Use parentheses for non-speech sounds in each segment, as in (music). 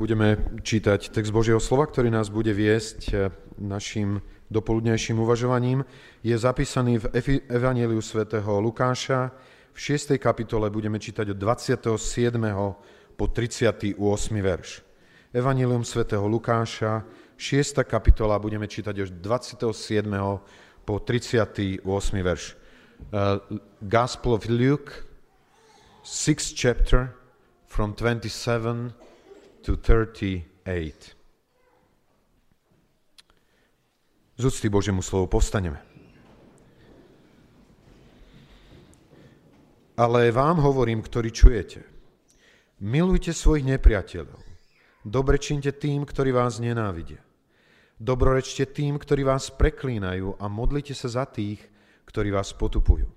Budeme čítať text Božieho slova, ktorý nás bude viesť eh, našim dopoludnejším uvažovaním. Je zapísaný v Evangeliu svätého Lukáša. V 6. kapitole budeme čítať od 27. po 38. verš. Evangelium svätého Lukáša, 6. kapitola, budeme čítať od 27. po 38. verš. Uh, Gospel of Luke, 6th chapter, from 27 to 38. Z úcty Božiemu slovu postaneme. Ale vám hovorím, ktorí čujete. Milujte svojich nepriateľov. Dobre činte tým, ktorí vás nenávidia. Dobrorečte tým, ktorí vás preklínajú a modlite sa za tých, ktorí vás potupujú.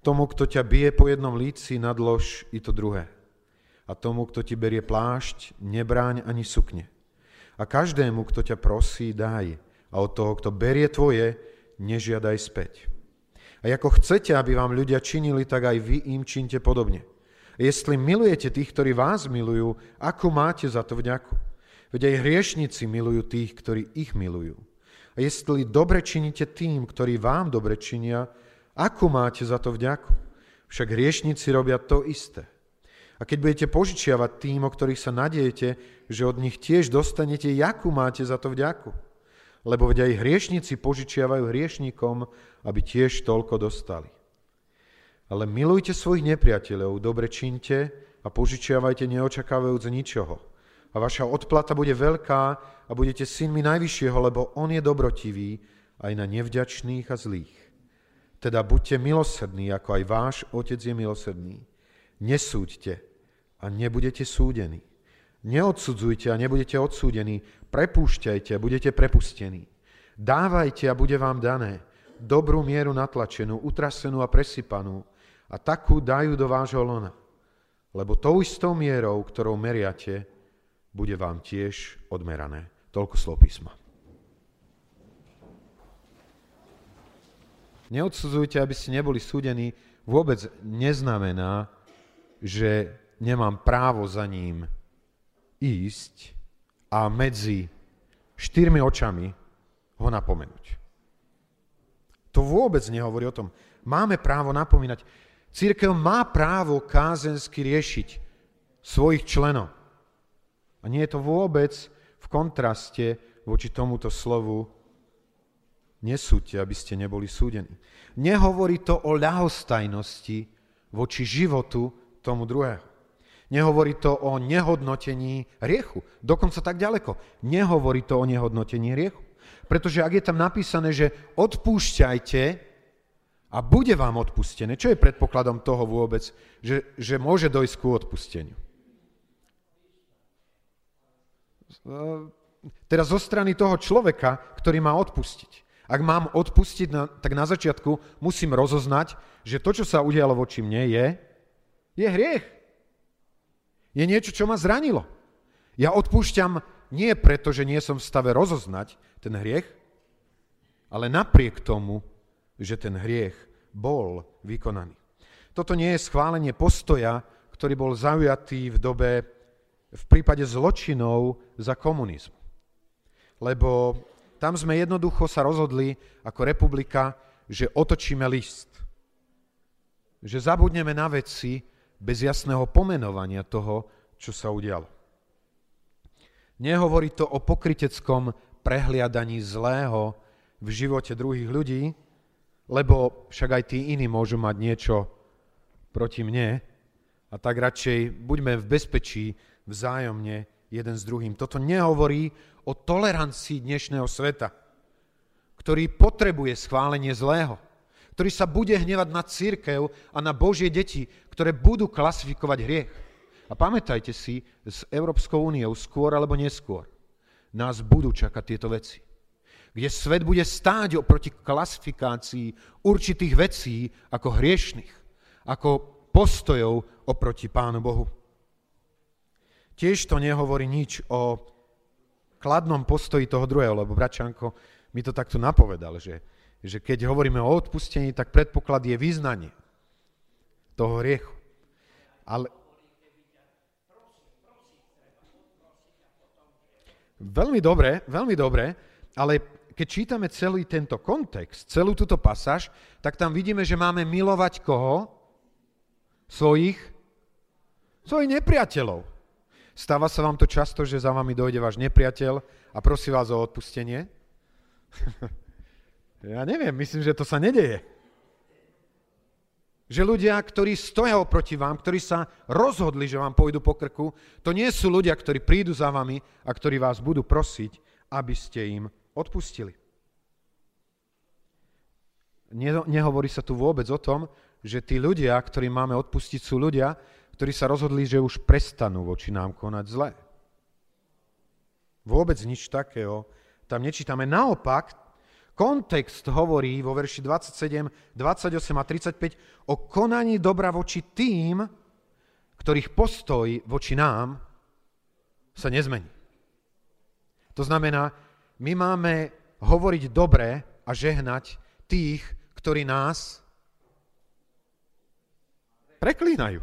Tomu, kto ťa bije po jednom líci, nadlož i to druhé a tomu, kto ti berie plášť, nebráň ani sukne. A každému, kto ťa prosí, daj. A od toho, kto berie tvoje, nežiadaj späť. A ako chcete, aby vám ľudia činili, tak aj vy im činte podobne. A jestli milujete tých, ktorí vás milujú, ako máte za to vďaku? Veď aj hriešnici milujú tých, ktorí ich milujú. A jestli dobre činíte tým, ktorí vám dobre činia, ako máte za to vďaku? Však hriešnici robia to isté. A keď budete požičiavať tým, o ktorých sa nadejete, že od nich tiež dostanete, jakú máte za to vďaku. Lebo veď aj hriešnici požičiavajú hriešnikom, aby tiež toľko dostali. Ale milujte svojich nepriateľov, dobre činte a požičiavajte neočakávajúc ničoho. A vaša odplata bude veľká a budete synmi Najvyššieho, lebo On je dobrotivý aj na nevďačných a zlých. Teda buďte milosrdní, ako aj váš Otec je milosrdný. Nesúďte a nebudete súdení. Neodsudzujte a nebudete odsúdení. Prepúšťajte a budete prepustení. Dávajte a bude vám dané. Dobrú mieru natlačenú, utrasenú a presypanú. A takú dajú do vášho lona. Lebo tou istou mierou, ktorou meriate, bude vám tiež odmerané. Toľko slov písma. Neodsudzujte, aby ste neboli súdení, vôbec neznamená, že nemám právo za ním ísť a medzi štyrmi očami ho napomenúť. To vôbec nehovorí o tom. Máme právo napomínať. Církev má právo kázensky riešiť svojich členov. A nie je to vôbec v kontraste voči tomuto slovu nesúďte, aby ste neboli súdení. Nehovorí to o ľahostajnosti voči životu tomu druhého. Nehovorí to o nehodnotení riechu. Dokonca tak ďaleko. Nehovorí to o nehodnotení riechu. Pretože ak je tam napísané, že odpúšťajte a bude vám odpustené, čo je predpokladom toho vôbec, že, že môže dojsť ku odpusteniu? Teda zo strany toho človeka, ktorý má odpustiť. Ak mám odpustiť, tak na začiatku musím rozoznať, že to, čo sa udialo voči mne, je, je hriech. Je niečo, čo ma zranilo. Ja odpúšťam nie preto, že nie som v stave rozoznať ten hriech, ale napriek tomu, že ten hriech bol vykonaný. Toto nie je schválenie postoja, ktorý bol zaujatý v dobe, v prípade zločinov za komunizmu. Lebo tam sme jednoducho sa rozhodli ako republika, že otočíme list. Že zabudneme na veci, bez jasného pomenovania toho, čo sa udialo. Nehovorí to o pokriteckom prehliadaní zlého v živote druhých ľudí, lebo však aj tí iní môžu mať niečo proti mne a tak radšej buďme v bezpečí vzájomne jeden s druhým. Toto nehovorí o tolerancii dnešného sveta, ktorý potrebuje schválenie zlého ktorý sa bude hnevať na církev a na Božie deti, ktoré budú klasifikovať hriech. A pamätajte si, s Európskou úniou skôr alebo neskôr nás budú čakať tieto veci. Kde svet bude stáť oproti klasifikácii určitých vecí ako hriešných, ako postojov oproti Pánu Bohu. Tiež to nehovorí nič o kladnom postoji toho druhého, lebo Bračanko mi to takto napovedal, že že keď hovoríme o odpustení, tak predpoklad je význanie toho hriechu. Ale... Veľmi dobre, veľmi dobre, ale keď čítame celý tento kontext, celú túto pasáž, tak tam vidíme, že máme milovať koho? Svojich? Svojich nepriateľov. Stáva sa vám to často, že za vami dojde váš nepriateľ a prosí vás o odpustenie? (laughs) ja neviem, myslím, že to sa nedeje. Že ľudia, ktorí stoja oproti vám, ktorí sa rozhodli, že vám pôjdu po krku, to nie sú ľudia, ktorí prídu za vami a ktorí vás budú prosiť, aby ste im odpustili. Nehovorí sa tu vôbec o tom, že tí ľudia, ktorí máme odpustiť, sú ľudia, ktorí sa rozhodli, že už prestanú voči nám konať zle. Vôbec nič takého tam nečítame. Naopak, Kontext hovorí vo verši 27, 28 a 35 o konaní dobra voči tým, ktorých postoj voči nám sa nezmení. To znamená, my máme hovoriť dobre a žehnať tých, ktorí nás preklínajú.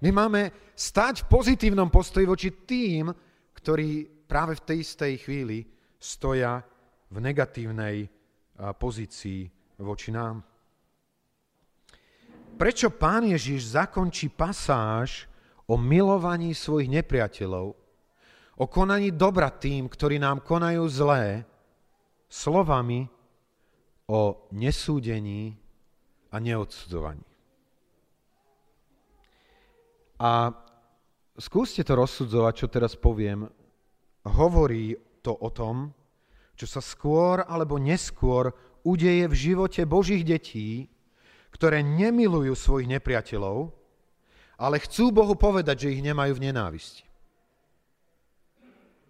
My máme stať v pozitívnom postoji voči tým, ktorí práve v tej istej chvíli stoja v negatívnej pozícii voči nám. Prečo pán Ježiš zakončí pasáž o milovaní svojich nepriateľov, o konaní dobra tým, ktorí nám konajú zlé, slovami o nesúdení a neodsudzovaní. A skúste to rozsudzovať, čo teraz poviem. Hovorí to o tom, čo sa skôr alebo neskôr udeje v živote Božích detí, ktoré nemilujú svojich nepriateľov, ale chcú Bohu povedať, že ich nemajú v nenávisti.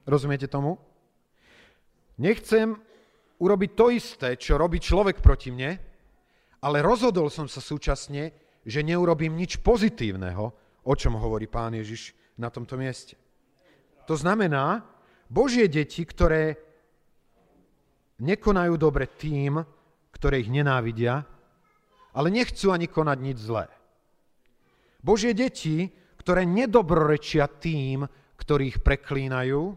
Rozumiete tomu? Nechcem urobiť to isté, čo robí človek proti mne, ale rozhodol som sa súčasne, že neurobím nič pozitívneho, o čom hovorí pán Ježiš na tomto mieste. To znamená, Božie deti, ktoré nekonajú dobre tým, ktoré ich nenávidia, ale nechcú ani konať nič zlé. Božie deti, ktoré nedobrorečia tým, ktorí ich preklínajú,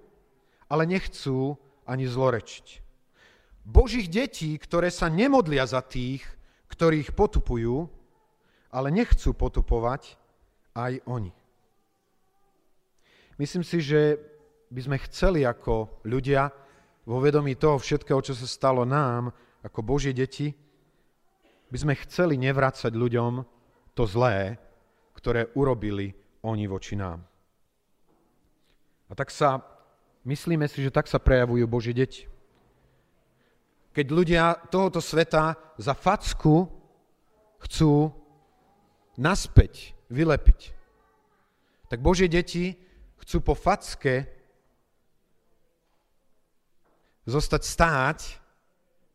ale nechcú ani zlorečiť. Božích detí, ktoré sa nemodlia za tých, ktorí ich potupujú, ale nechcú potupovať aj oni. Myslím si, že by sme chceli ako ľudia, vo vedomí toho všetkého, čo sa stalo nám, ako Božie deti, by sme chceli nevrácať ľuďom to zlé, ktoré urobili oni voči nám. A tak sa, myslíme si, že tak sa prejavujú Božie deti. Keď ľudia tohoto sveta za facku chcú naspäť vylepiť, tak Božie deti chcú po facke zostať stáť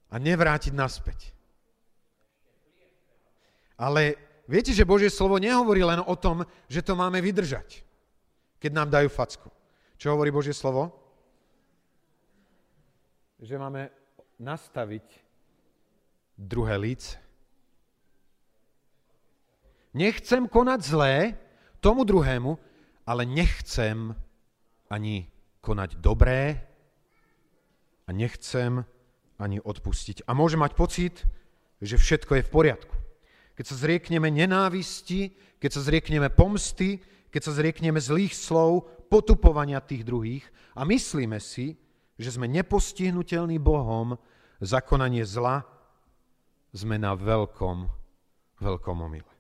a nevrátiť naspäť. Ale viete, že Božie slovo nehovorí len o tom, že to máme vydržať, keď nám dajú facku. Čo hovorí Božie slovo? Že máme nastaviť druhé líce. Nechcem konať zlé tomu druhému, ale nechcem ani konať dobré a nechcem ani odpustiť. A môže mať pocit, že všetko je v poriadku. Keď sa zriekneme nenávisti, keď sa zriekneme pomsty, keď sa zriekneme zlých slov, potupovania tých druhých a myslíme si, že sme nepostihnutelní Bohom za konanie zla, sme na veľkom, veľkom omyle.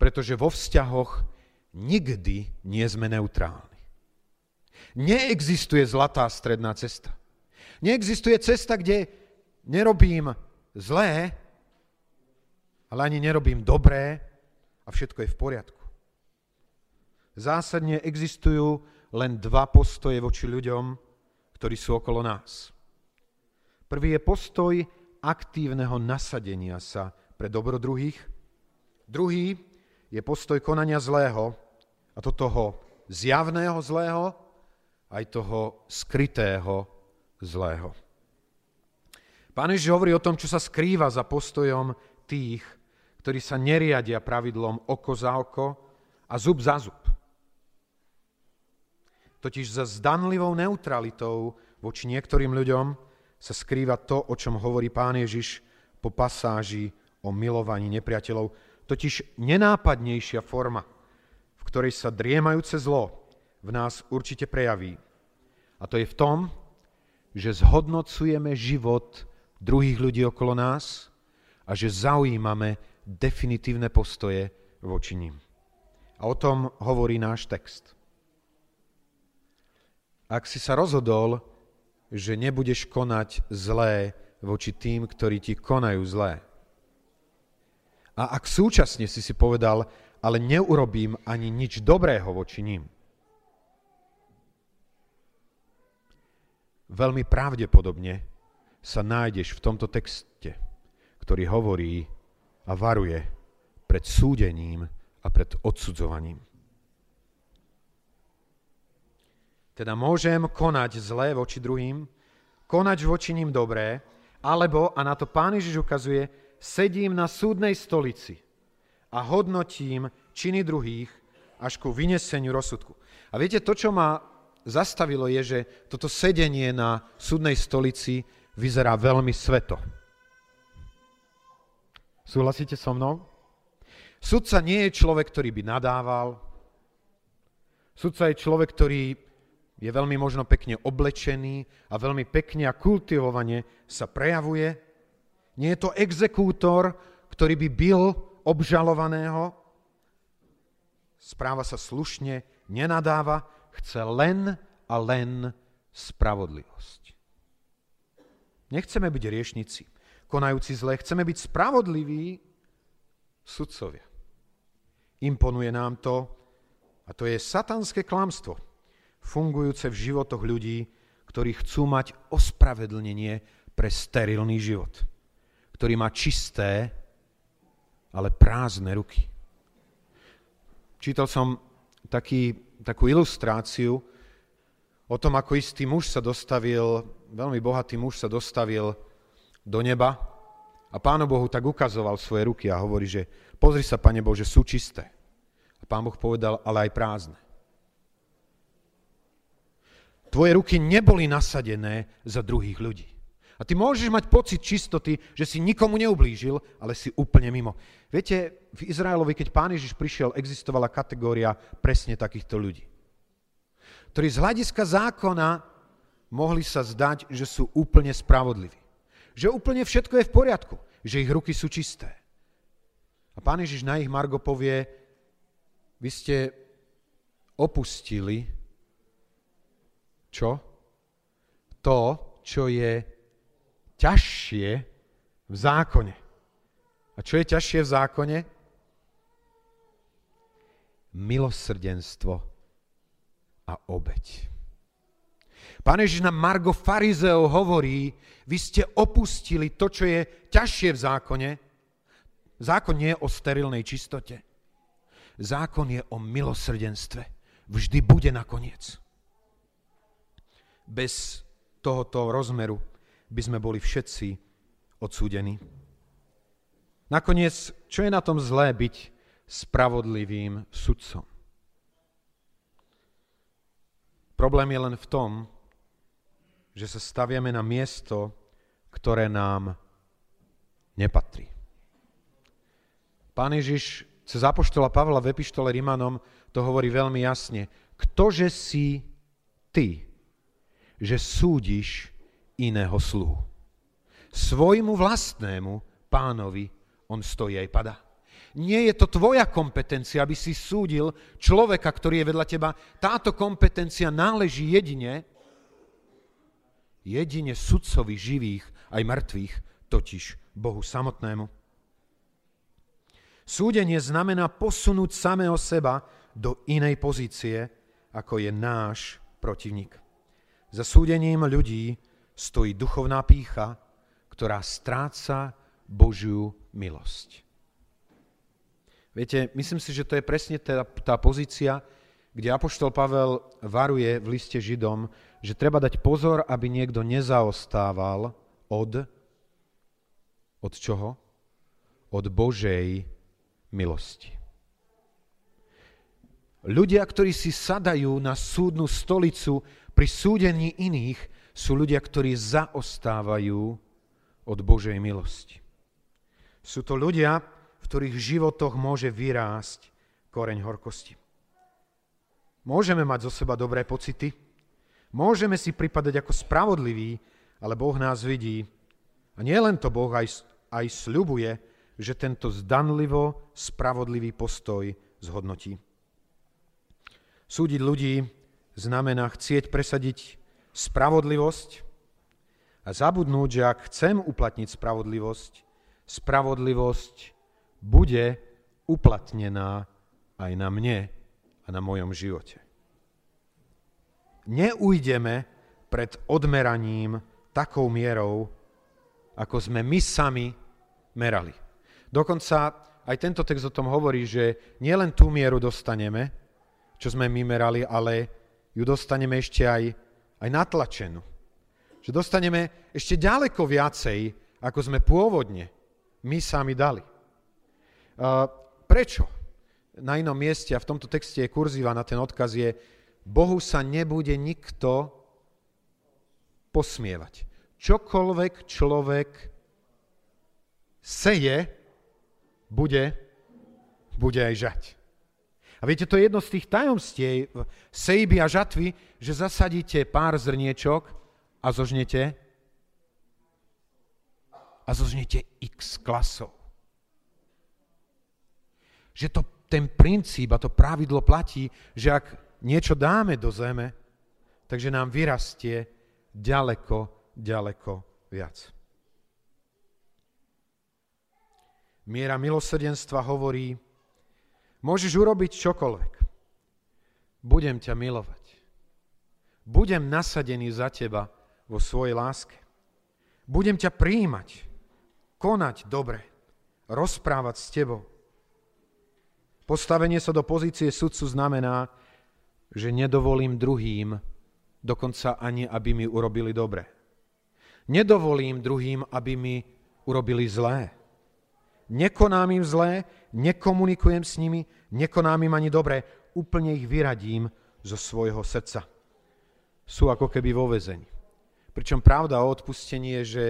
Pretože vo vzťahoch nikdy nie sme neutrálni. Neexistuje zlatá stredná cesta. Neexistuje cesta, kde nerobím zlé, ale ani nerobím dobré a všetko je v poriadku. Zásadne existujú len dva postoje voči ľuďom, ktorí sú okolo nás. Prvý je postoj aktívneho nasadenia sa pre dobro druhých. Druhý je postoj konania zlého, a to toho zjavného zlého, aj toho skrytého zlého. Pán Ježiš hovorí o tom, čo sa skrýva za postojom tých, ktorí sa neriadia pravidlom oko za oko a zub za zub. Totiž za zdanlivou neutralitou voči niektorým ľuďom sa skrýva to, o čom hovorí pán Ježiš po pasáži o milovaní nepriateľov, totiž nenápadnejšia forma, v ktorej sa driemajúce zlo v nás určite prejaví. A to je v tom, že zhodnocujeme život druhých ľudí okolo nás a že zaujímame definitívne postoje voči ním. A o tom hovorí náš text. Ak si sa rozhodol, že nebudeš konať zlé voči tým, ktorí ti konajú zlé, a ak súčasne si si povedal, ale neurobím ani nič dobrého voči ním, veľmi pravdepodobne sa nájdeš v tomto texte, ktorý hovorí a varuje pred súdením a pred odsudzovaním. Teda môžem konať zlé voči druhým, konať voči ním dobré, alebo, a na to Pán Ježiš ukazuje, sedím na súdnej stolici a hodnotím činy druhých až ku vyneseniu rozsudku. A viete, to, čo ma zastavilo, je, že toto sedenie na súdnej stolici vyzerá veľmi sveto. Súhlasíte so mnou? Sudca nie je človek, ktorý by nadával. Sudca je človek, ktorý je veľmi možno pekne oblečený a veľmi pekne a kultivovane sa prejavuje. Nie je to exekútor, ktorý by byl obžalovaného. Správa sa slušne, nenadáva, chce len a len spravodlivosť. Nechceme byť riešnici, konajúci zle, chceme byť spravodliví sudcovia. Imponuje nám to, a to je satanské klamstvo, fungujúce v životoch ľudí, ktorí chcú mať ospravedlnenie pre sterilný život, ktorý má čisté, ale prázdne ruky. Čítal som taký, takú ilustráciu o tom, ako istý muž sa dostavil, veľmi bohatý muž sa dostavil do neba a Pánu Bohu tak ukazoval svoje ruky a hovorí, že pozri sa, Pane Bože, sú čisté. A Pán Boh povedal, ale aj prázdne. Tvoje ruky neboli nasadené za druhých ľudí. A ty môžeš mať pocit čistoty, že si nikomu neublížil, ale si úplne mimo. Viete, v Izraelovi, keď Pán Ježiš prišiel, existovala kategória presne takýchto ľudí. Ktorí z hľadiska zákona mohli sa zdať, že sú úplne spravodliví že úplne všetko je v poriadku, že ich ruky sú čisté. A pán Ježiš na ich Margo povie, vy ste opustili čo? To, čo je ťažšie v zákone. A čo je ťažšie v zákone? Milosrdenstvo a obeď. Pán Ježiš Margo Farizeo hovorí, vy ste opustili to, čo je ťažšie v zákone. Zákon nie je o sterilnej čistote. Zákon je o milosrdenstve. Vždy bude nakoniec. Bez tohoto rozmeru by sme boli všetci odsúdení. Nakoniec, čo je na tom zlé byť spravodlivým sudcom? Problém je len v tom, že sa staviame na miesto, ktoré nám nepatrí. Pán Ježiš cez Apoštola Pavla v epištole Rimanom to hovorí veľmi jasne. Ktože si ty, že súdiš iného sluhu? Svojmu vlastnému pánovi on stojí aj pada. Nie je to tvoja kompetencia, aby si súdil človeka, ktorý je vedľa teba. Táto kompetencia náleží jedine jedine sudcovi živých aj mŕtvych, totiž Bohu samotnému. Súdenie znamená posunúť samého seba do inej pozície, ako je náš protivník. Za súdením ľudí stojí duchovná pícha, ktorá stráca Božiu milosť. Viete, myslím si, že to je presne tá, tá pozícia, kde Apoštol Pavel varuje v liste Židom, že treba dať pozor, aby niekto nezaostával od, od čoho? Od Božej milosti. Ľudia, ktorí si sadajú na súdnu stolicu pri súdení iných, sú ľudia, ktorí zaostávajú od Božej milosti. Sú to ľudia, v ktorých životoch môže vyrásť koreň horkosti. Môžeme mať zo seba dobré pocity, môžeme si pripadať ako spravodliví, ale Boh nás vidí. A nie len to Boh aj, aj sľubuje, že tento zdanlivo spravodlivý postoj zhodnotí. Súdiť ľudí znamená chcieť presadiť spravodlivosť a zabudnúť, že ak chcem uplatniť spravodlivosť, spravodlivosť bude uplatnená aj na mne a na mojom živote. Neujdeme pred odmeraním takou mierou, ako sme my sami merali. Dokonca aj tento text o tom hovorí, že nielen tú mieru dostaneme, čo sme my merali, ale ju dostaneme ešte aj, aj natlačenú. Že dostaneme ešte ďaleko viacej, ako sme pôvodne my sami dali. Prečo? Na inom mieste, a v tomto texte je kurzíva na ten odkaz, je Bohu sa nebude nikto posmievať. Čokoľvek človek seje, bude, bude aj žať. A viete, to je jedno z tých tajomstiev sejby a žatvy, že zasadíte pár zrniečok a zožnete a zožnete x klasov. Že to, ten princíp a to pravidlo platí, že ak niečo dáme do zeme, takže nám vyrastie ďaleko, ďaleko viac. Miera milosrdenstva hovorí, Môžeš urobiť čokoľvek. Budem ťa milovať. Budem nasadený za teba vo svojej láske. Budem ťa príjmať, konať dobre, rozprávať s tebou. Postavenie sa do pozície sudcu znamená, že nedovolím druhým, dokonca ani, aby mi urobili dobre. Nedovolím druhým, aby mi urobili zlé nekonám im zlé, nekomunikujem s nimi, nekonám im ani dobre, úplne ich vyradím zo svojho srdca. Sú ako keby vo vezení. Pričom pravda o odpustení je, že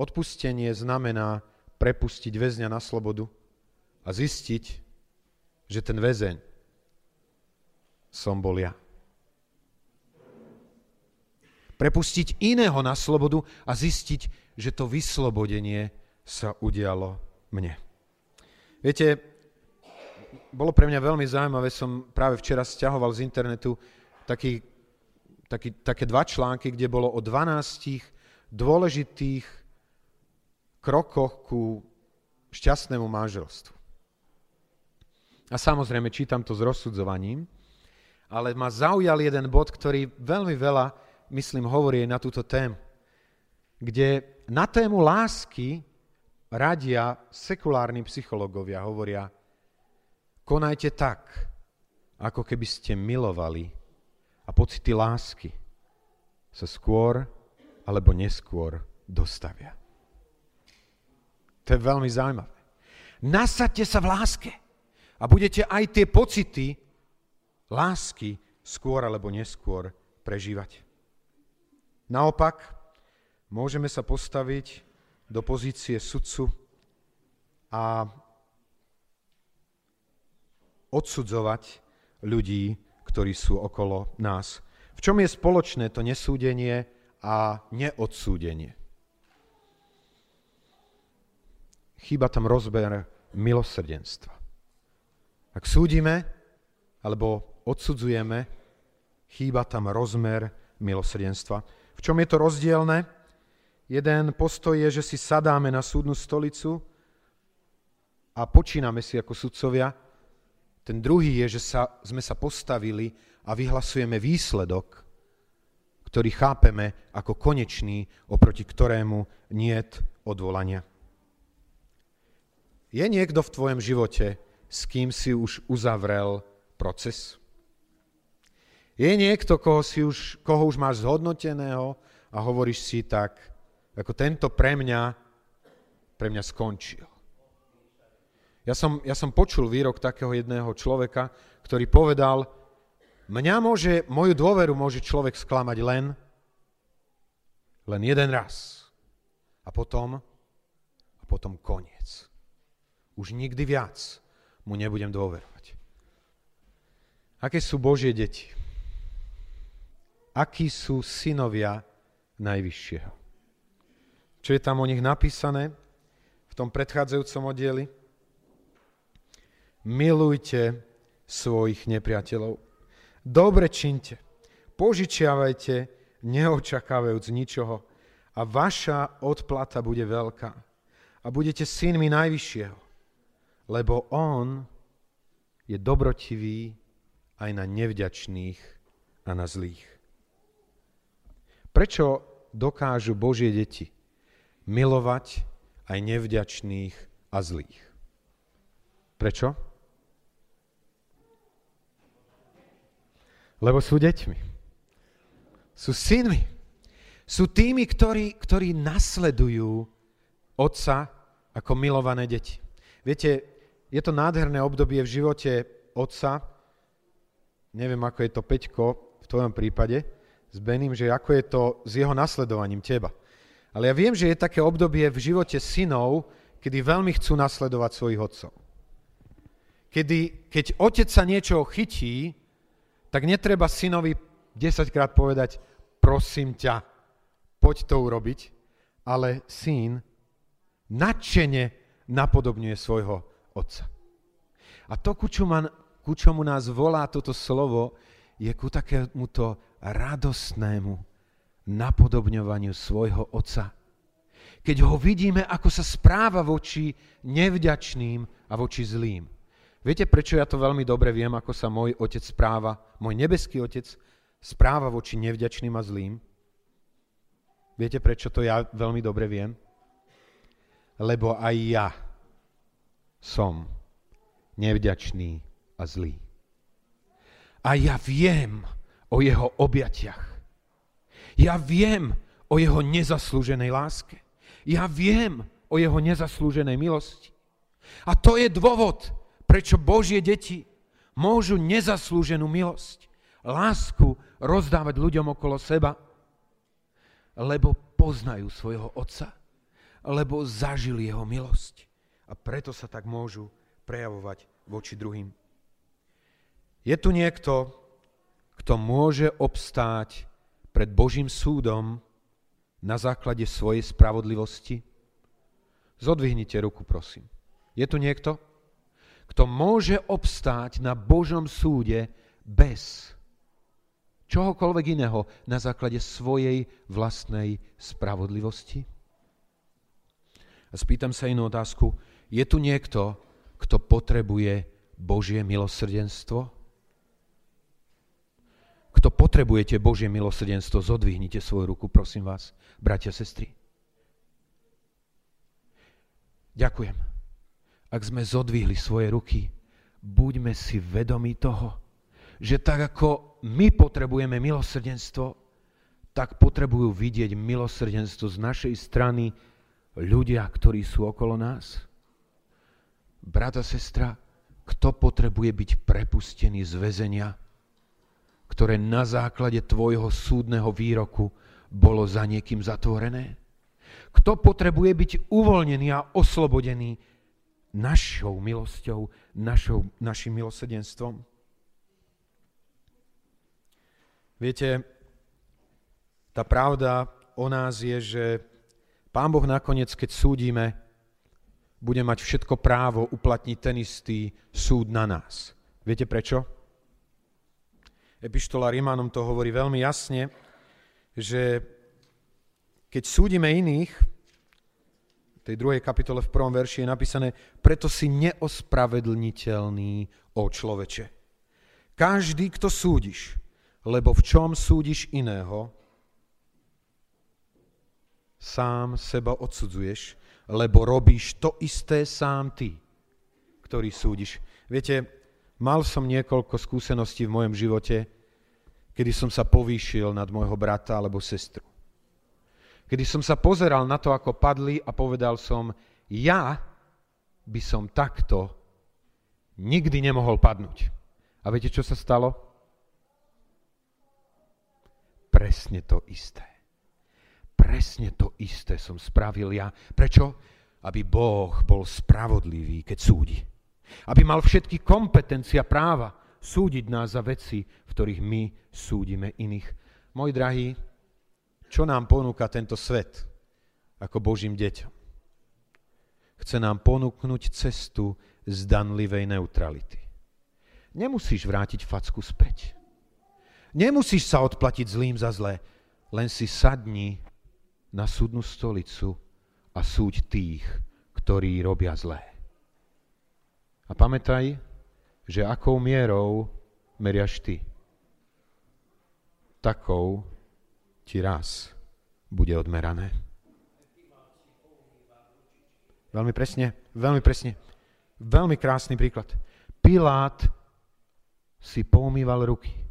odpustenie znamená prepustiť väzňa na slobodu a zistiť, že ten väzeň som bol ja. Prepustiť iného na slobodu a zistiť, že to vyslobodenie sa udialo mne. Viete, bolo pre mňa veľmi zaujímavé, som práve včera stiahoval z internetu taký, taký, také dva články, kde bolo o 12 dôležitých krokoch ku šťastnému manželstvu. A samozrejme, čítam to s rozsudzovaním, ale ma zaujal jeden bod, ktorý veľmi veľa, myslím, hovorí na túto tému. Kde na tému lásky radia sekulárni psychológovia, hovoria, konajte tak, ako keby ste milovali a pocity lásky sa skôr alebo neskôr dostavia. To je veľmi zaujímavé. Nasadte sa v láske a budete aj tie pocity lásky skôr alebo neskôr prežívať. Naopak, môžeme sa postaviť do pozície sudcu a odsudzovať ľudí, ktorí sú okolo nás. V čom je spoločné to nesúdenie a neodsúdenie? Chýba tam rozber milosrdenstva. Ak súdime alebo odsudzujeme, chýba tam rozmer milosrdenstva. V čom je to rozdielne? Jeden postoj je, že si sadáme na súdnu stolicu a počíname si ako sudcovia. Ten druhý je, že sa, sme sa postavili a vyhlasujeme výsledok, ktorý chápeme ako konečný, oproti ktorému niet odvolania. Je niekto v tvojom živote, s kým si už uzavrel proces? Je niekto, koho, si už, koho už máš zhodnoteného a hovoríš si tak, ako tento pre mňa, pre mňa skončil. Ja som, ja som počul výrok takého jedného človeka, ktorý povedal, mňa môže, moju dôveru môže človek sklamať len, len jeden raz. A potom, a potom koniec. Už nikdy viac mu nebudem dôverovať. Aké sú Božie deti? Akí sú synovia Najvyššieho? Čo je tam o nich napísané v tom predchádzajúcom oddieli? milujte svojich nepriateľov. Dobre činte, požičiavajte, neočakávajúc ničoho a vaša odplata bude veľká. A budete synmi Najvyššieho, lebo On je dobrotivý aj na nevďačných a na zlých. Prečo dokážu Božie deti milovať aj nevďačných a zlých? Prečo? Lebo sú deťmi. Sú synmi. Sú tými, ktorí, ktorí nasledujú otca ako milované deti. Viete, je to nádherné obdobie v živote otca. Neviem, ako je to Peťko v tvojom prípade s Benim, že ako je to s jeho nasledovaním teba. Ale ja viem, že je také obdobie v živote synov, kedy veľmi chcú nasledovať svojich otcov. Kedy, keď otec sa niečo chytí, tak netreba synovi 10 krát povedať, prosím ťa, poď to urobiť, ale syn nadšene napodobňuje svojho otca. A to, ku čomu, ku čomu nás volá toto slovo, je ku takémuto radostnému napodobňovaniu svojho otca. Keď ho vidíme, ako sa správa voči nevďačným a voči zlým. Viete, prečo ja to veľmi dobre viem, ako sa môj otec správa, môj nebeský otec správa voči nevďačným a zlým? Viete, prečo to ja veľmi dobre viem? Lebo aj ja som nevďačný a zlý. A ja viem o jeho objatiach. Ja viem o jeho nezaslúženej láske. Ja viem o jeho nezaslúženej milosti. A to je dôvod, prečo Božie deti môžu nezaslúženú milosť, lásku rozdávať ľuďom okolo seba, lebo poznajú svojho Otca, lebo zažili jeho milosť a preto sa tak môžu prejavovať voči druhým. Je tu niekto, kto môže obstáť pred Božím súdom na základe svojej spravodlivosti? Zodvihnite ruku, prosím. Je tu niekto? kto môže obstáť na Božom súde bez čohokoľvek iného na základe svojej vlastnej spravodlivosti? A spýtam sa inú otázku. Je tu niekto, kto potrebuje Božie milosrdenstvo? Kto potrebujete Božie milosrdenstvo, zodvihnite svoju ruku, prosím vás, bratia, sestry. Ďakujem ak sme zodvihli svoje ruky, buďme si vedomi toho, že tak ako my potrebujeme milosrdenstvo, tak potrebujú vidieť milosrdenstvo z našej strany ľudia, ktorí sú okolo nás. Brata, sestra, kto potrebuje byť prepustený z väzenia, ktoré na základe tvojho súdneho výroku bolo za niekým zatvorené? Kto potrebuje byť uvoľnený a oslobodený našou milosťou, našou, našim milosedenstvom. Viete, tá pravda o nás je, že Pán Boh nakoniec, keď súdime, bude mať všetko právo uplatniť ten istý súd na nás. Viete prečo? Epištola Rimanom to hovorí veľmi jasne, že keď súdime iných, tej druhej kapitole v prvom verši je napísané, preto si neospravedlniteľný, o človeče. Každý, kto súdiš, lebo v čom súdiš iného, sám seba odsudzuješ, lebo robíš to isté sám ty, ktorý súdiš. Viete, mal som niekoľko skúseností v mojom živote, kedy som sa povýšil nad môjho brata alebo sestru kedy som sa pozeral na to, ako padli a povedal som, ja by som takto nikdy nemohol padnúť. A viete, čo sa stalo? Presne to isté. Presne to isté som spravil ja. Prečo? Aby Boh bol spravodlivý, keď súdi. Aby mal všetky kompetencia práva súdiť nás za veci, v ktorých my súdime iných. Môj drahý, čo nám ponúka tento svet ako Božím deťom? Chce nám ponúknuť cestu zdanlivej neutrality. Nemusíš vrátiť facku späť. Nemusíš sa odplatiť zlým za zlé, len si sadni na súdnu stolicu a súď tých, ktorí robia zlé. A pamätaj, že akou mierou meriaš ty, takou ti raz bude odmerané. Veľmi presne, veľmi presne. Veľmi krásny príklad. Pilát si poumýval ruky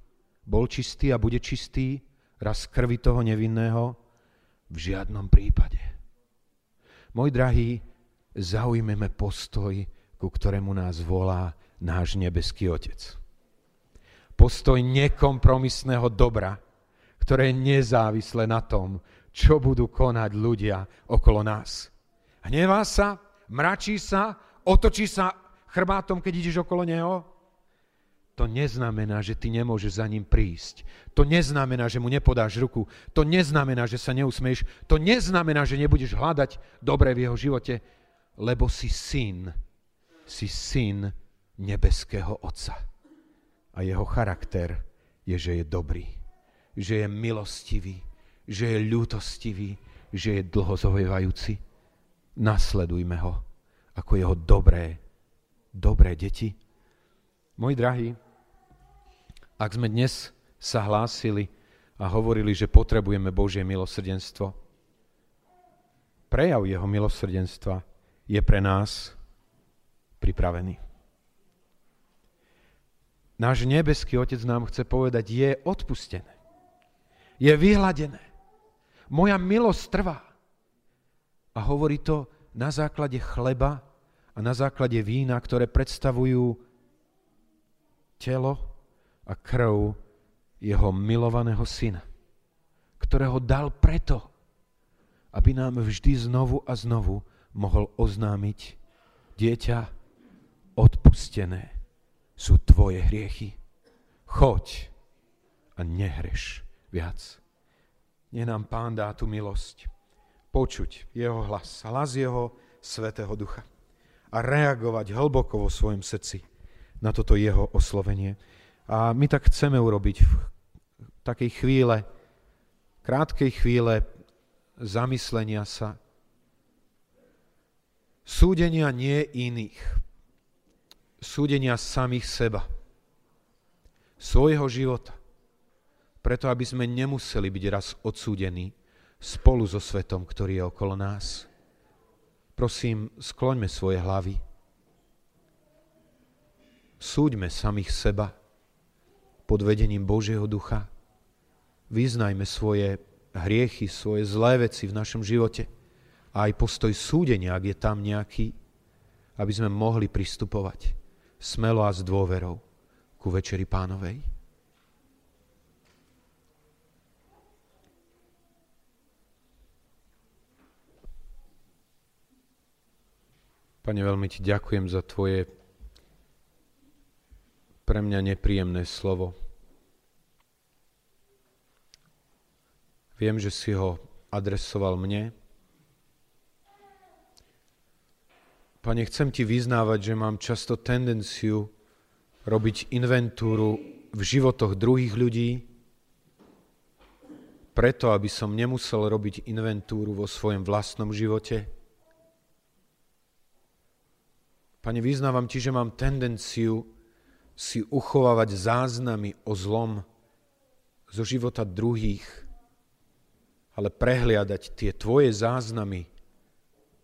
bol čistý a bude čistý raz krvi toho nevinného? V žiadnom prípade. Môj drahý, zaujmeme postoj, ku ktorému nás volá náš nebeský Otec. Postoj nekompromisného dobra, ktoré je nezávislé na tom, čo budú konať ľudia okolo nás. Hnevá sa, mračí sa, otočí sa chrbátom, keď ideš okolo neho? to neznamená, že ty nemôžeš za ním prísť. To neznamená, že mu nepodáš ruku. To neznamená, že sa neusmeješ. To neznamená, že nebudeš hľadať dobre v jeho živote, lebo si syn. Si syn nebeského Otca. A jeho charakter je, že je dobrý, že je milostivý, že je ľútostivý, že je dlhozovejvajúci. Nasledujme ho ako jeho dobré, dobré deti. Môj drahý, ak sme dnes sa hlásili a hovorili, že potrebujeme Božie milosrdenstvo, prejav jeho milosrdenstva je pre nás pripravený. Náš nebeský Otec nám chce povedať, je odpustené. Je vyhladené. Moja milosť trvá. A hovorí to na základe chleba a na základe vína, ktoré predstavujú telo a krv jeho milovaného syna, ktorého dal preto, aby nám vždy znovu a znovu mohol oznámiť, dieťa, odpustené sú tvoje hriechy. Choď a nehreš viac. Nie nám Pán dá tú milosť počuť jeho hlas, hlas jeho Svetého Ducha a reagovať hlboko vo svojom srdci na toto jeho oslovenie. A my tak chceme urobiť v takej chvíle, krátkej chvíle zamyslenia sa, súdenia nie iných, súdenia samých seba, svojho života, preto aby sme nemuseli byť raz odsúdení spolu so svetom, ktorý je okolo nás. Prosím, skloňme svoje hlavy. Súďme samých seba pod vedením Božieho ducha. Vyznajme svoje hriechy, svoje zlé veci v našom živote a aj postoj súdenia, ak je tam nejaký, aby sme mohli pristupovať smelo a s dôverou ku Večeri Pánovej. Pane, veľmi ti ďakujem za tvoje pre mňa nepríjemné slovo. Viem, že si ho adresoval mne. Pane, chcem ti vyznávať, že mám často tendenciu robiť inventúru v životoch druhých ľudí, preto, aby som nemusel robiť inventúru vo svojom vlastnom živote. Pane, vyznávam ti, že mám tendenciu si uchovávať záznamy o zlom zo života druhých, ale prehliadať tie tvoje záznamy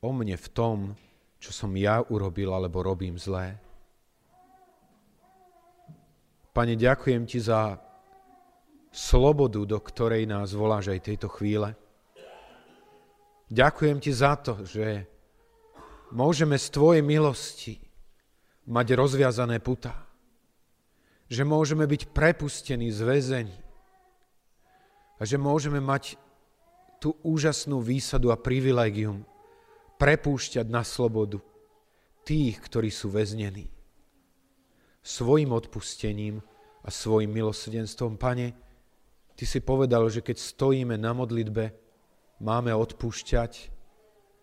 o mne v tom, čo som ja urobil alebo robím zlé. Pane, ďakujem ti za slobodu, do ktorej nás voláš aj tejto chvíle. Ďakujem ti za to, že môžeme z Tvojej milosti mať rozviazané putá. Že môžeme byť prepustení z väzení. A že môžeme mať tú úžasnú výsadu a privilegium prepúšťať na slobodu tých, ktorí sú väznení. Svojim odpustením a svojim milosrdenstvom, Pane, Ty si povedal, že keď stojíme na modlitbe, máme odpúšťať,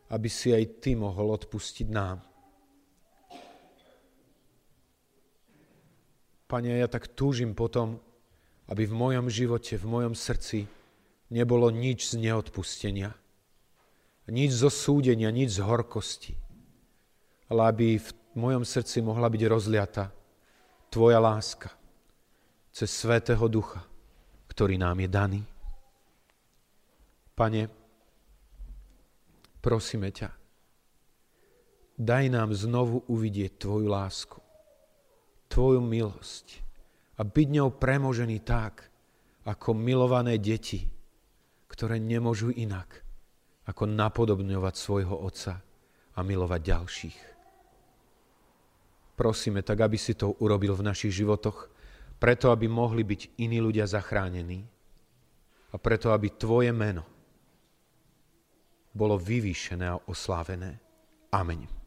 aby si aj Ty mohol odpustiť nám. Pane, ja tak túžim potom, aby v mojom živote, v mojom srdci nebolo nič z neodpustenia, nič zo súdenia, nič z horkosti, ale aby v mojom srdci mohla byť rozliata Tvoja láska cez Svetého Ducha, ktorý nám je daný. Pane, prosíme ťa, daj nám znovu uvidieť Tvoju lásku, Tvoju milosť a byť ňou premožený tak, ako milované deti, ktoré nemôžu inak, ako napodobňovať svojho Otca a milovať ďalších. Prosíme tak, aby si to urobil v našich životoch, preto aby mohli byť iní ľudia zachránení a preto aby Tvoje meno bolo vyvýšené a oslávené. Amen.